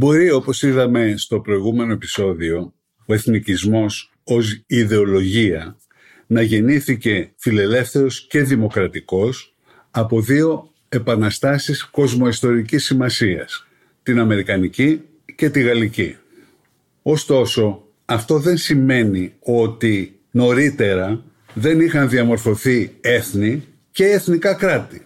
Μπορεί, όπως είδαμε στο προηγούμενο επεισόδιο, ο εθνικισμός ως ιδεολογία να γεννήθηκε φιλελεύθερος και δημοκρατικός από δύο επαναστάσεις κοσμοϊστορικής σημασίας, την Αμερικανική και τη Γαλλική. Ωστόσο, αυτό δεν σημαίνει ότι νωρίτερα δεν είχαν διαμορφωθεί έθνη και εθνικά κράτη.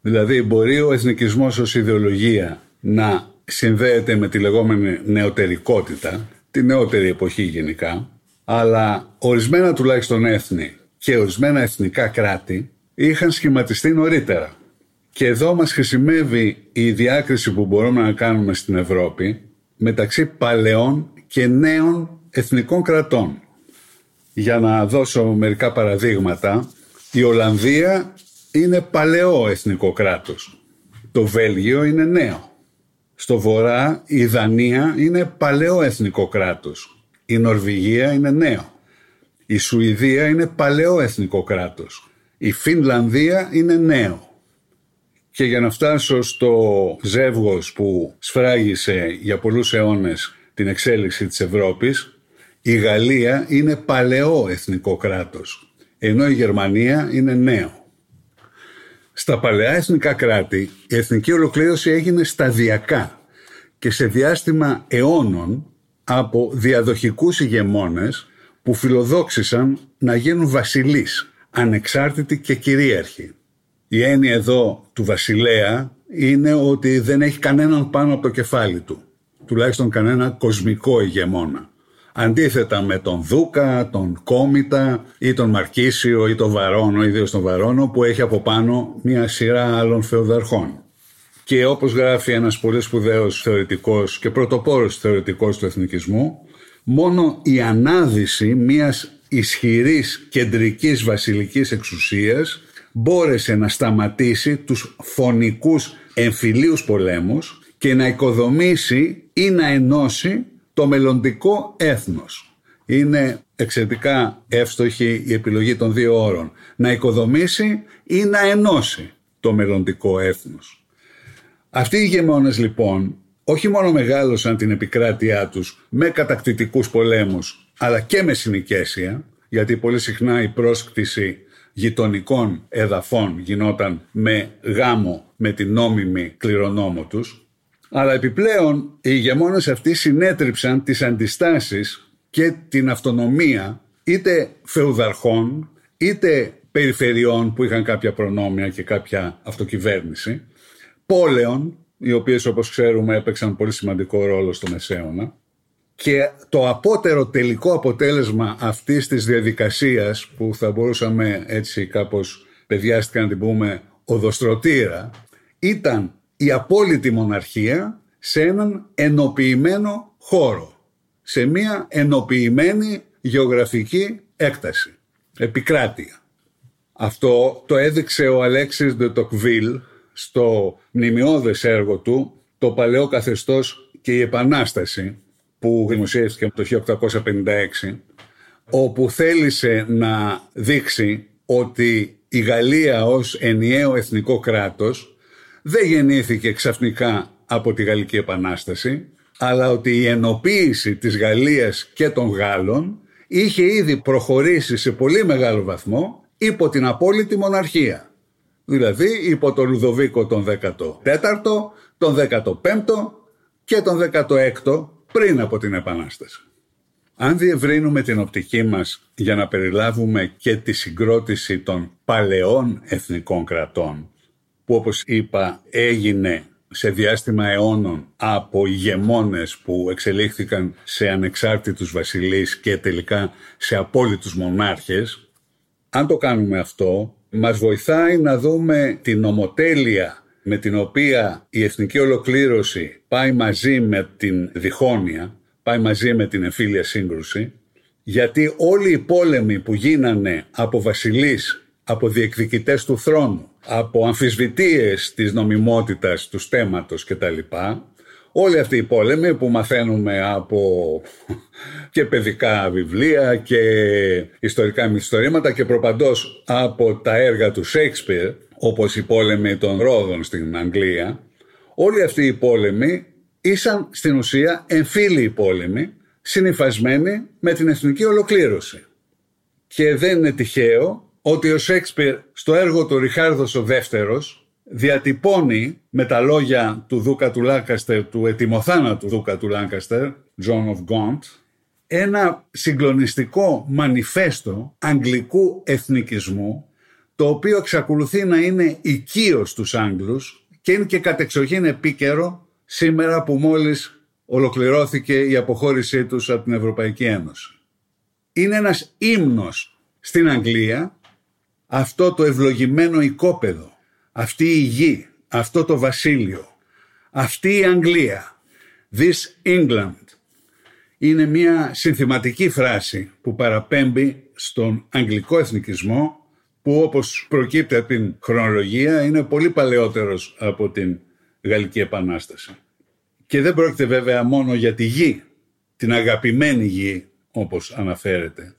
Δηλαδή μπορεί ο εθνικισμός ως ιδεολογία να συνδέεται με τη λεγόμενη νεωτερικότητα, τη νεότερη εποχή γενικά, αλλά ορισμένα τουλάχιστον έθνη και ορισμένα εθνικά κράτη είχαν σχηματιστεί νωρίτερα. Και εδώ μας χρησιμεύει η διάκριση που μπορούμε να κάνουμε στην Ευρώπη μεταξύ παλαιών και νέων εθνικών κρατών. Για να δώσω μερικά παραδείγματα, η Ολλανδία είναι παλαιό εθνικό κράτος. Το Βέλγιο είναι νέο. Στο βορρά η Δανία είναι παλαιό εθνικό κράτος. Η Νορβηγία είναι νέο. Η Σουηδία είναι παλαιό εθνικό κράτος. Η Φινλανδία είναι νέο. Και για να φτάσω στο ζεύγος που σφράγισε για πολλούς αιώνες την εξέλιξη της Ευρώπης, η Γαλλία είναι παλαιό εθνικό κράτος, ενώ η Γερμανία είναι νέο. Στα παλαιά εθνικά κράτη η εθνική ολοκλήρωση έγινε σταδιακά και σε διάστημα αιώνων από διαδοχικούς ηγεμόνες που φιλοδόξησαν να γίνουν βασιλείς, ανεξάρτητοι και κυρίαρχοι. Η έννοια εδώ του βασιλέα είναι ότι δεν έχει κανέναν πάνω από το κεφάλι του, τουλάχιστον κανένα κοσμικό ηγεμόνα. Αντίθετα με τον Δούκα, τον Κόμητα ή τον Μαρκίσιο ή τον Βαρόνο, ιδίως τον Βαρόνο που έχει από πάνω μια σειρά άλλων φεουδαρχών. Και όπως γράφει ένας πολύ σπουδαίος θεωρητικός και πρωτοπόρος θεωρητικός του εθνικισμού, μόνο η ανάδυση μιας ισχυρής κεντρικής βασιλικής εξουσίας μπόρεσε να σταματήσει τους φωνικούς εμφυλίους πολέμους και να οικοδομήσει ή να ενώσει το μελλοντικό έθνος. Είναι εξαιρετικά εύστοχη η επιλογή των δύο όρων. Να οικοδομήσει ή να ενώσει το μελλοντικό έθνος. Αυτοί οι ηγεμόνες λοιπόν όχι μόνο μεγάλωσαν την επικράτειά τους με κατακτητικούς πολέμους αλλά και με συνοικέσια γιατί πολύ συχνά η πρόσκτηση γειτονικών εδαφών γινόταν με γάμο με την νόμιμη κληρονόμο τους αλλά επιπλέον οι ηγεμόνες αυτοί συνέτριψαν τις αντιστάσεις και την αυτονομία είτε φεουδαρχών είτε περιφερειών που είχαν κάποια προνόμια και κάποια αυτοκυβέρνηση, πόλεων, οι οποίες όπως ξέρουμε έπαιξαν πολύ σημαντικό ρόλο στο Μεσαίωνα και το απότερο τελικό αποτέλεσμα αυτής της διαδικασίας που θα μπορούσαμε έτσι κάπως παιδιάστηκα να την πούμε οδοστρωτήρα ήταν η απόλυτη μοναρχία σε έναν ενοποιημένο χώρο, σε μια ενοποιημένη γεωγραφική έκταση, επικράτεια. Αυτό το έδειξε ο Αλέξης Τοκβίλ στο μνημειώδες έργο του «Το παλαιό καθεστώς και η Επανάσταση» που δημοσιεύτηκε το 1856 όπου θέλησε να δείξει ότι η Γαλλία ως ενιαίο εθνικό κράτος δεν γεννήθηκε ξαφνικά από τη Γαλλική Επανάσταση, αλλά ότι η ενοποίηση της Γαλλίας και των Γάλλων είχε ήδη προχωρήσει σε πολύ μεγάλο βαθμό υπό την απόλυτη μοναρχία. Δηλαδή υπό τον Λουδοβίκο τον 14ο, τον 15ο και τον 16ο πριν από την Επανάσταση. Αν διευρύνουμε την οπτική μας για να περιλάβουμε και τη συγκρότηση των παλαιών εθνικών κρατών, που όπως είπα έγινε σε διάστημα αιώνων από ηγεμόνες που εξελίχθηκαν σε ανεξάρτητους βασιλείς και τελικά σε απόλυτους μονάρχες, αν το κάνουμε αυτό, μας βοηθάει να δούμε την ομοτέλεια με την οποία η εθνική ολοκλήρωση πάει μαζί με την διχόνοια, πάει μαζί με την εμφύλια σύγκρουση, γιατί όλοι οι πόλεμοι που γίνανε από βασιλείς, από διεκδικητές του θρόνου, από αμφισβητείες της νομιμότητας του στέματος κτλ. Όλοι αυτοί οι πόλεμοι που μαθαίνουμε από και παιδικά βιβλία και ιστορικά μυθιστορήματα και προπαντός από τα έργα του Σέξπιρ, όπως οι πόλεμοι των Ρόδων στην Αγγλία, όλοι αυτοί οι πόλεμοι ήσαν στην ουσία εμφύλιοι πόλεμοι, συνυφασμένοι με την εθνική ολοκλήρωση. Και δεν είναι τυχαίο ότι ο Σέξπιρ στο έργο του Ριχάρδος ο Δεύτερος διατυπώνει με τα λόγια του Δούκα του Λάνκαστερ, του ετοιμοθάνατου Δούκα του Λάνκαστερ, John of Gaunt, ένα συγκλονιστικό μανιφέστο αγγλικού εθνικισμού το οποίο εξακολουθεί να είναι οικείος στους Άγγλους και είναι και κατεξοχήν επίκαιρο σήμερα που μόλις ολοκληρώθηκε η αποχώρησή τους από την Ευρωπαϊκή Ένωση. Είναι ένας ύμνος στην Αγγλία αυτό το ευλογημένο οικόπεδο, αυτή η γη, αυτό το βασίλειο, αυτή η Αγγλία, this England, είναι μια συνθηματική φράση που παραπέμπει στον αγγλικό εθνικισμό που όπως προκύπτει από την χρονολογία είναι πολύ παλαιότερος από την Γαλλική Επανάσταση. Και δεν πρόκειται βέβαια μόνο για τη γη, την αγαπημένη γη όπως αναφέρεται,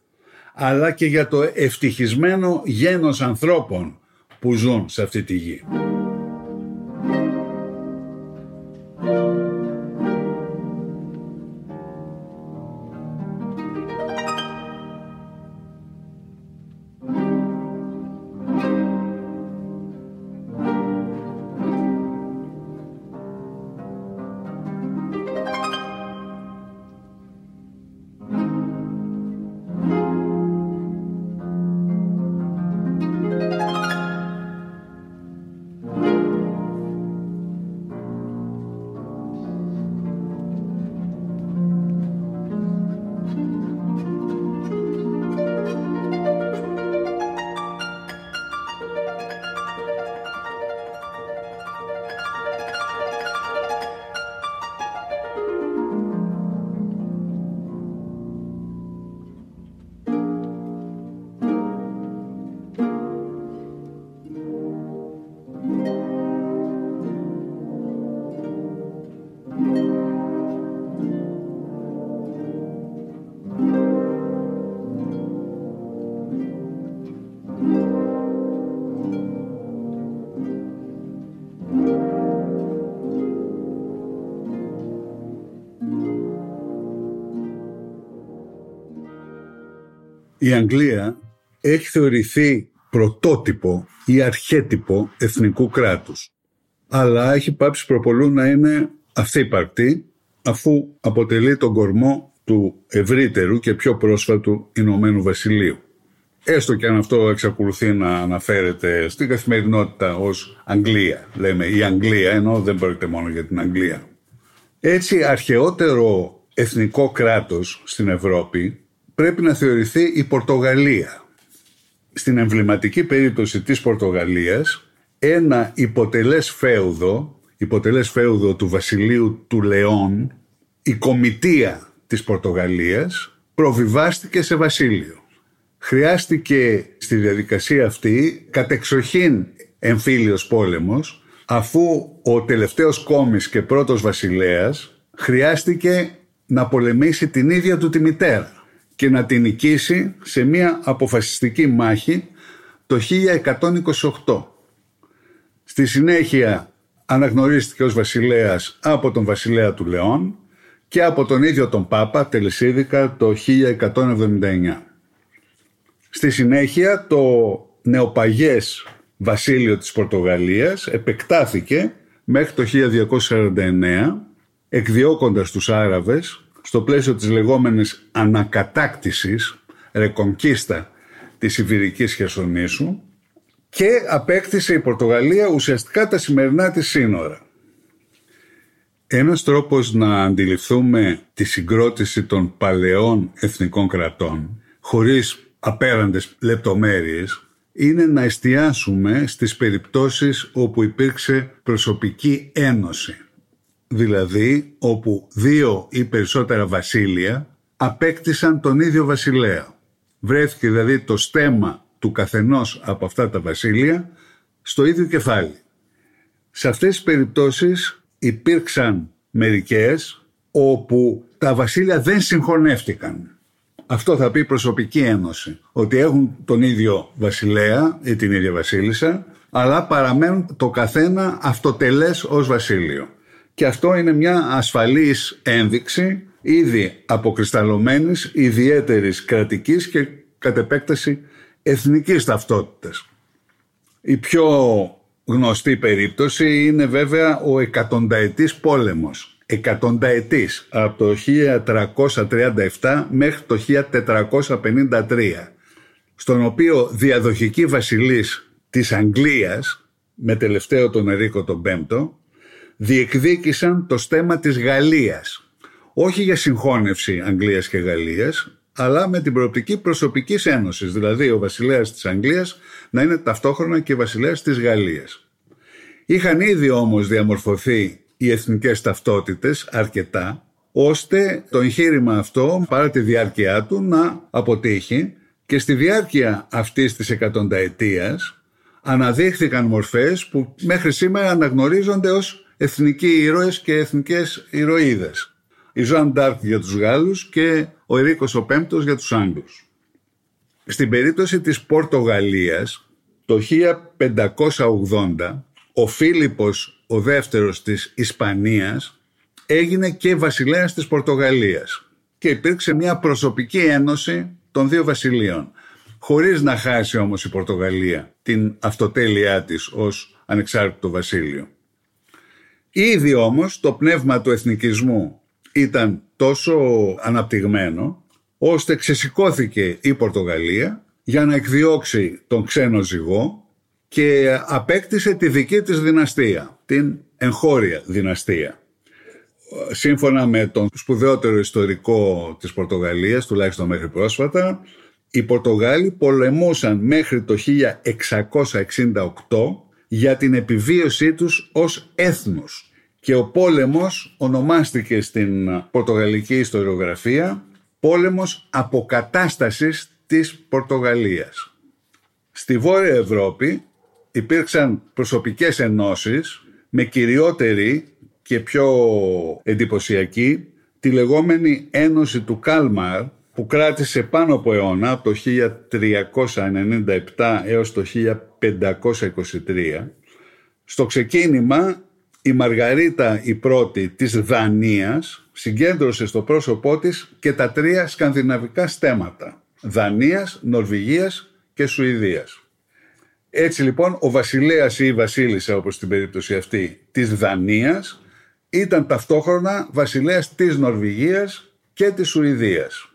αλλά και για το ευτυχισμένο γένος ανθρώπων που ζουν σε αυτή τη γη. Η Αγγλία έχει θεωρηθεί πρωτότυπο ή αρχέτυπο εθνικού κράτους. Αλλά έχει πάψει προπολού να είναι αυθύπαρκτη αφού αποτελεί τον κορμό του ευρύτερου και πιο πρόσφατου Ηνωμένου Βασιλείου. Έστω και αν αυτό εξακολουθεί να αναφέρεται στην καθημερινότητα ως Αγγλία. Λέμε η Αγγλία, ενώ δεν πρόκειται μόνο για την Αγγλία. Έτσι, αρχαιότερο εθνικό κράτος στην Ευρώπη πρέπει να θεωρηθεί η Πορτογαλία. Στην εμβληματική περίπτωση της Πορτογαλίας, ένα υποτελές φέουδο, υποτελές φέουδο του βασιλείου του Λεόν, η κομιτεία της Πορτογαλίας προβιβάστηκε σε βασίλειο. Χρειάστηκε στη διαδικασία αυτή κατεξοχήν εμφύλιος πόλεμος αφού ο τελευταίος κόμις και πρώτος βασιλέας χρειάστηκε να πολεμήσει την ίδια του τη μητέρα και να την νικήσει σε μια αποφασιστική μάχη το 1128. Στη συνέχεια αναγνωρίστηκε ως βασιλέας από τον βασιλέα του Λεόν και από τον ίδιο τον Πάπα τελεσίδικα το 1179. Στη συνέχεια το νεοπαγές βασίλειο της Πορτογαλίας επεκτάθηκε μέχρι το 1249 εκδιώκοντας τους Άραβες στο πλαίσιο της λεγόμενης ανακατάκτησης ρεκονκίστα της Ιβηρικής Χερσονήσου και απέκτησε η Πορτογαλία ουσιαστικά τα σημερινά της σύνορα. Ένας τρόπος να αντιληφθούμε τη συγκρότηση των παλαιών εθνικών κρατών χωρίς απέραντες λεπτομέρειες είναι να εστιάσουμε στις περιπτώσεις όπου υπήρξε προσωπική ένωση. Δηλαδή όπου δύο ή περισσότερα βασίλεια απέκτησαν τον ίδιο βασιλέα. Βρέθηκε δηλαδή το στέμα του καθενός από αυτά τα βασίλεια στο ίδιο κεφάλι. Σε αυτές τις περιπτώσεις υπήρξαν μερικές όπου τα βασίλεια δεν συγχωνεύτηκαν. Αυτό θα πει προσωπική ένωση. Ότι έχουν τον ίδιο βασιλέα ή την ίδια βασίλισσα, αλλά παραμένουν το καθένα αυτοτελές ως βασίλειο. Και αυτό είναι μια ασφαλής ένδειξη ήδη αποκρισταλωμένης ιδιαίτερης κρατικής και κατ' επέκταση εθνικής ταυτότητας. Η πιο γνωστή περίπτωση είναι βέβαια ο εκατονταετής πόλεμος εκατονταετής από το 1337 μέχρι το 1453 στον οποίο διαδοχική βασιλής της Αγγλίας με τελευταίο τον Ερίκο τον Πέμπτο διεκδίκησαν το στέμα της Γαλλίας όχι για συγχώνευση Αγγλίας και Γαλλίας αλλά με την προοπτική προσωπικής ένωσης δηλαδή ο βασιλέας της Αγγλίας να είναι ταυτόχρονα και βασιλέας της Γαλλίας. Είχαν ήδη όμως διαμορφωθεί οι εθνικές ταυτότητες αρκετά ώστε το εγχείρημα αυτό παρά τη διάρκεια του να αποτύχει και στη διάρκεια αυτής της εκατονταετίας αναδείχθηκαν μορφές που μέχρι σήμερα αναγνωρίζονται ως εθνικοί ήρωες και εθνικές ηρωίδες. Η Ζωάν Ντάρκ για τους Γάλλους και ο Ερίκος ο Πέμπτος για τους Άγγλους. Στην περίπτωση της Πορτογαλίας το 1580 ο Φίλιππος ο δεύτερος της Ισπανίας έγινε και βασιλέας της Πορτογαλίας και υπήρξε μια προσωπική ένωση των δύο βασιλείων χωρίς να χάσει όμως η Πορτογαλία την αυτοτέλειά της ως ανεξάρτητο βασίλειο. Ήδη όμως το πνεύμα του εθνικισμού ήταν τόσο αναπτυγμένο ώστε ξεσηκώθηκε η Πορτογαλία για να εκδιώξει τον ξένο ζυγό και απέκτησε τη δική της δυναστεία, την εγχώρια δυναστεία. Σύμφωνα με τον σπουδαιότερο ιστορικό της Πορτογαλίας, τουλάχιστον μέχρι πρόσφατα, οι Πορτογάλοι πολεμούσαν μέχρι το 1668 για την επιβίωσή τους ως έθνος και ο πόλεμος ονομάστηκε στην πορτογαλική ιστοριογραφία πόλεμος αποκατάστασης της Πορτογαλίας. Στη Βόρεια Ευρώπη υπήρξαν προσωπικές ενώσεις με κυριότερη και πιο εντυπωσιακή τη λεγόμενη Ένωση του Κάλμαρ που κράτησε πάνω από αιώνα από το 1397 έως το 1523. Στο ξεκίνημα η Μαργαρίτα η πρώτη της Δανίας συγκέντρωσε στο πρόσωπό της και τα τρία σκανδιναβικά στέματα Δανίας, Νορβηγίας και Σουηδίας. Έτσι λοιπόν ο βασιλέας ή η βασίλισσα όπως στην περίπτωση αυτή της Δανίας ήταν ταυτόχρονα βασιλέας της Νορβηγίας και της Σουηδίας.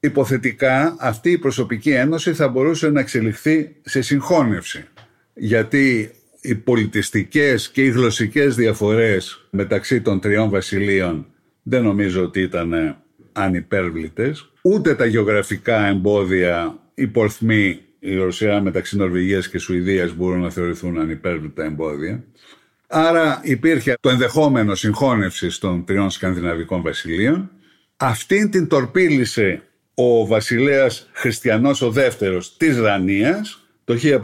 Υποθετικά αυτή η προσωπική ένωση θα μπορούσε να εξελιχθεί σε συγχώνευση γιατί οι πολιτιστικές και οι γλωσσικές διαφορές μεταξύ των τριών βασιλείων δεν νομίζω ότι ήταν ανυπέρβλητες ούτε τα γεωγραφικά εμπόδια, οι πορθμοί η Ρωσία μεταξύ Νορβηγίας και Σουηδίας μπορούν να θεωρηθούν ανυπέρβλητα εμπόδια. Άρα υπήρχε το ενδεχόμενο συγχώνευση των τριών σκανδιναβικών βασιλείων. Αυτήν την τορπίλησε ο βασιλέας Χριστιανός ο δεύτερος της Δανίας το 1520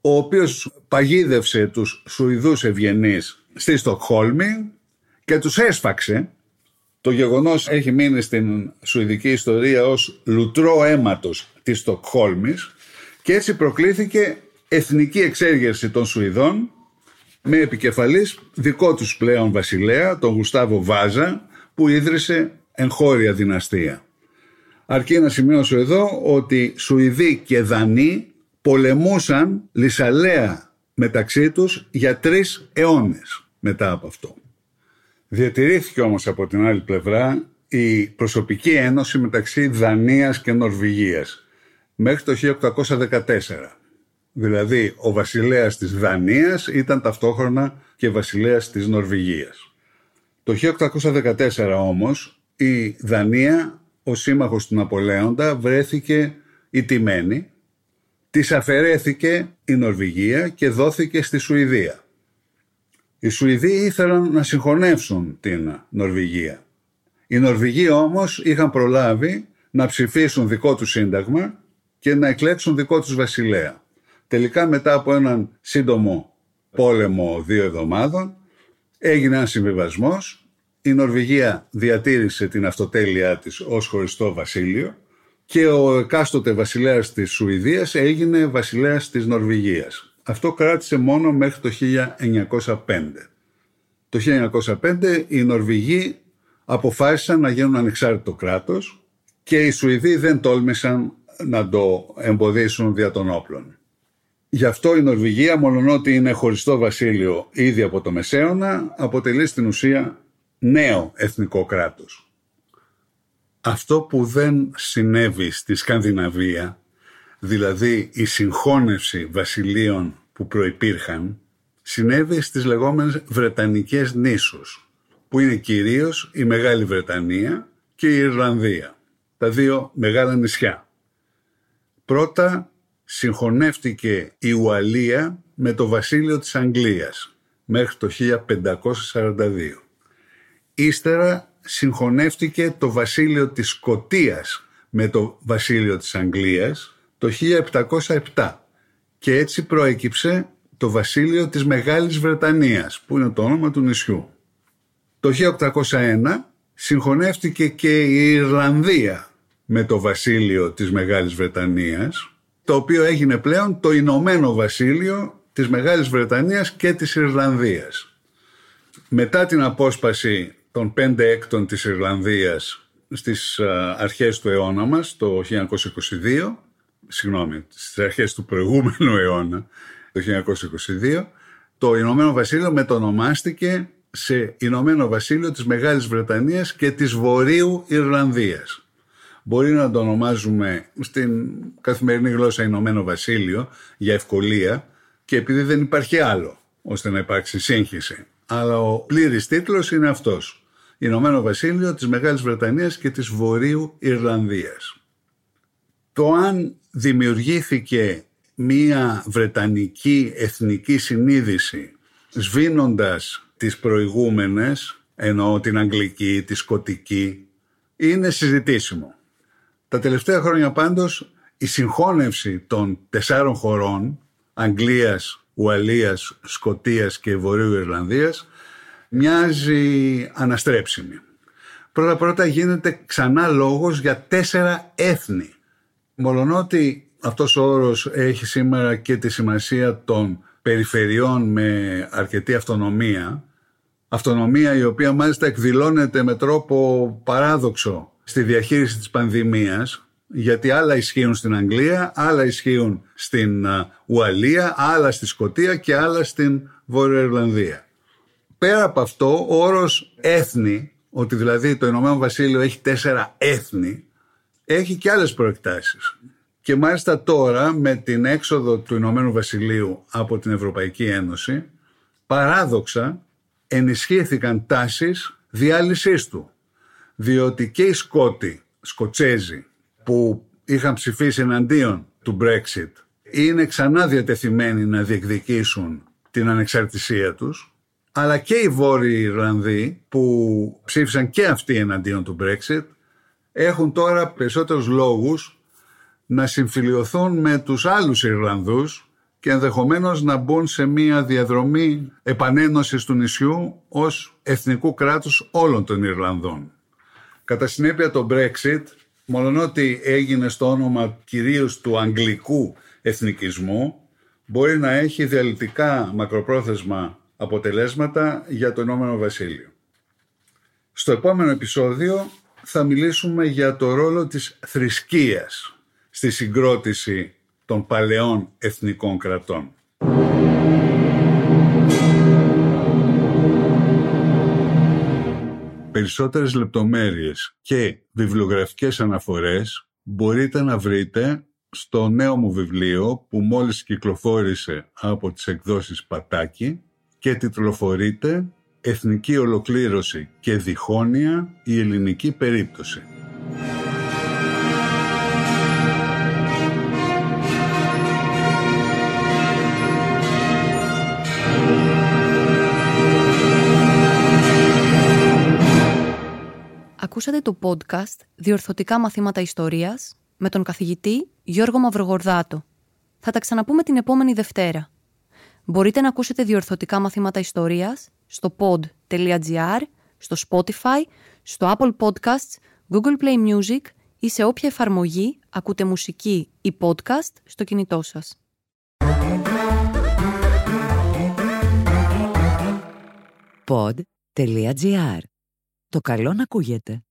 ο οποίος παγίδευσε τους Σουηδούς ευγενείς στη Στοκχόλμη και τους έσφαξε. Το γεγονός έχει μείνει στην σουηδική ιστορία ως λουτρό αίματος της Στοκχόλμης και έτσι προκλήθηκε εθνική εξέργερση των Σουηδών με επικεφαλής δικό τους πλέον βασιλέα, τον Γουστάβο Βάζα, που ίδρυσε εγχώρια δυναστεία. Αρκεί να σημειώσω εδώ ότι Σουηδοί και Δανείοι πολεμούσαν λησαλέα μεταξύ τους για τρεις αιώνες μετά από αυτό. Διατηρήθηκε όμως από την άλλη πλευρά η προσωπική ένωση μεταξύ Δανίας και Νορβηγίας μέχρι το 1814. Δηλαδή ο βασιλέας της Δανίας ήταν ταυτόχρονα και βασιλέας της Νορβηγίας. Το 1814 όμως η Δανία, ο σύμμαχος του Ναπολέοντα, βρέθηκε ιτημένη. Της αφαιρέθηκε η Νορβηγία και δόθηκε στη Σουηδία. Οι Σουηδοί ήθελαν να συγχωνεύσουν την Νορβηγία. Οι Νορβηγοί όμως είχαν προλάβει να ψηφίσουν δικό τους σύνταγμα και να εκλέξουν δικό τους βασιλέα. Τελικά μετά από έναν σύντομο πόλεμο δύο εβδομάδων έγινε ένας συμβιβασμός. Η Νορβηγία διατήρησε την αυτοτέλειά της ως χωριστό βασίλειο και ο εκάστοτε βασιλέας της Σουηδίας έγινε βασιλέας της Νορβηγίας. Αυτό κράτησε μόνο μέχρι το 1905. Το 1905 οι Νορβηγοί αποφάσισαν να γίνουν ανεξάρτητο κράτος και οι Σουηδοί δεν τόλμησαν να το εμποδίσουν δια των όπλων. Γι' αυτό η Νορβηγία, μολονότι είναι χωριστό βασίλειο ήδη από το Μεσαίωνα, αποτελεί στην ουσία νέο εθνικό κράτος. Αυτό που δεν συνέβη στη Σκανδιναβία, δηλαδή η συγχώνευση βασιλείων που προϋπήρχαν, συνέβη στις λεγόμενες Βρετανικές νήσους, που είναι κυρίως η Μεγάλη Βρετανία και η Ιρλανδία, τα δύο μεγάλα νησιά. Πρώτα συγχωνεύτηκε η Ουαλία με το βασίλειο της Αγγλίας μέχρι το 1542. Ύστερα συγχωνεύτηκε το βασίλειο της Σκοτίας με το βασίλειο της Αγγλίας το 1707 και έτσι προέκυψε το βασίλειο της Μεγάλης Βρετανίας που είναι το όνομα του νησιού. Το 1801 συγχωνεύτηκε και η Ιρλανδία με το βασίλειο της Μεγάλης Βρετανίας το οποίο έγινε πλέον το Ηνωμένο Βασίλειο της Μεγάλης Βρετανίας και της Ιρλανδίας. Μετά την απόσπαση των πέντε έκτων της Ιρλανδίας στις αρχές του αιώνα μας, το 1922, συγγνώμη, στις αρχές του προηγούμενου αιώνα, το 1922, το Ηνωμένο Βασίλειο μετονομάστηκε σε Ηνωμένο Βασίλειο της Μεγάλης Βρετανίας και της Βορείου Ιρλανδίας μπορεί να το ονομάζουμε στην καθημερινή γλώσσα Ηνωμένο Βασίλειο για ευκολία και επειδή δεν υπάρχει άλλο ώστε να υπάρξει σύγχυση. Αλλά ο πλήρης τίτλος είναι αυτός. Ηνωμένο Βασίλειο της Μεγάλης Βρετανίας και της Βορείου Ιρλανδίας. Το αν δημιουργήθηκε μία βρετανική εθνική συνείδηση σβήνοντας τις προηγούμενες, εννοώ την αγγλική, τη σκοτική, είναι συζητήσιμο. Τα τελευταία χρόνια πάντως η συγχώνευση των τεσσάρων χωρών Αγγλίας, Ουαλίας, Σκοτίας και Βορείου Ιρλανδίας μοιάζει αναστρέψιμη. Πρώτα πρώτα γίνεται ξανά λόγος για τέσσερα έθνη. Μολονότι αυτός ο όρος έχει σήμερα και τη σημασία των περιφερειών με αρκετή αυτονομία, αυτονομία η οποία μάλιστα εκδηλώνεται με τρόπο παράδοξο στη διαχείριση της πανδημίας γιατί άλλα ισχύουν στην Αγγλία, άλλα ισχύουν στην Ουαλία, άλλα στη Σκοτία και άλλα στην Βόρεια Ιρλανδία. Πέρα από αυτό, ο όρος έθνη, ότι δηλαδή το Ηνωμένο Βασίλειο έχει τέσσερα έθνη, έχει και άλλες προεκτάσεις. Και μάλιστα τώρα με την έξοδο του Ηνωμένου Βασιλείου από την Ευρωπαϊκή Ένωση, παράδοξα ενισχύθηκαν τάσεις διάλυσής του διότι και οι Σκότοι, Σκοτσέζοι, που είχαν ψηφίσει εναντίον του Brexit, είναι ξανά διατεθειμένοι να διεκδικήσουν την ανεξαρτησία τους, αλλά και οι Βόρειοι Ιρλανδοί που ψήφισαν και αυτοί εναντίον του Brexit, έχουν τώρα περισσότερους λόγους να συμφιλειωθούν με τους άλλους Ιρλανδούς και ενδεχομένως να μπουν σε μια διαδρομή επανένωσης του νησιού ως εθνικού κράτους όλων των Ιρλανδών. Κατά συνέπεια το Brexit, ότι έγινε στο όνομα κυρίως του αγγλικού εθνικισμού, μπορεί να έχει διαλυτικά μακροπρόθεσμα αποτελέσματα για το Ηνωμένο Βασίλειο. Στο επόμενο επεισόδιο θα μιλήσουμε για το ρόλο της θρησκείας στη συγκρότηση των παλαιών εθνικών κρατών. Περισσότερες λεπτομέρειες και βιβλιογραφικές αναφορές μπορείτε να βρείτε στο νέο μου βιβλίο που μόλις κυκλοφόρησε από τις εκδόσεις Πατάκη και τιτλοφορείται «Εθνική ολοκλήρωση και διχόνοια η ελληνική περίπτωση». Ακούσατε το podcast «Διορθωτικά μαθήματα ιστορίας» με τον καθηγητή Γιώργο Μαυρογορδάτο. Θα τα ξαναπούμε την επόμενη Δευτέρα. Μπορείτε να ακούσετε διορθωτικά μαθήματα ιστορίας στο pod.gr, στο Spotify, στο Apple Podcasts, Google Play Music ή σε όποια εφαρμογή ακούτε μουσική ή podcast στο κινητό σας. Pod.gr. Το καλό να ακούγεται.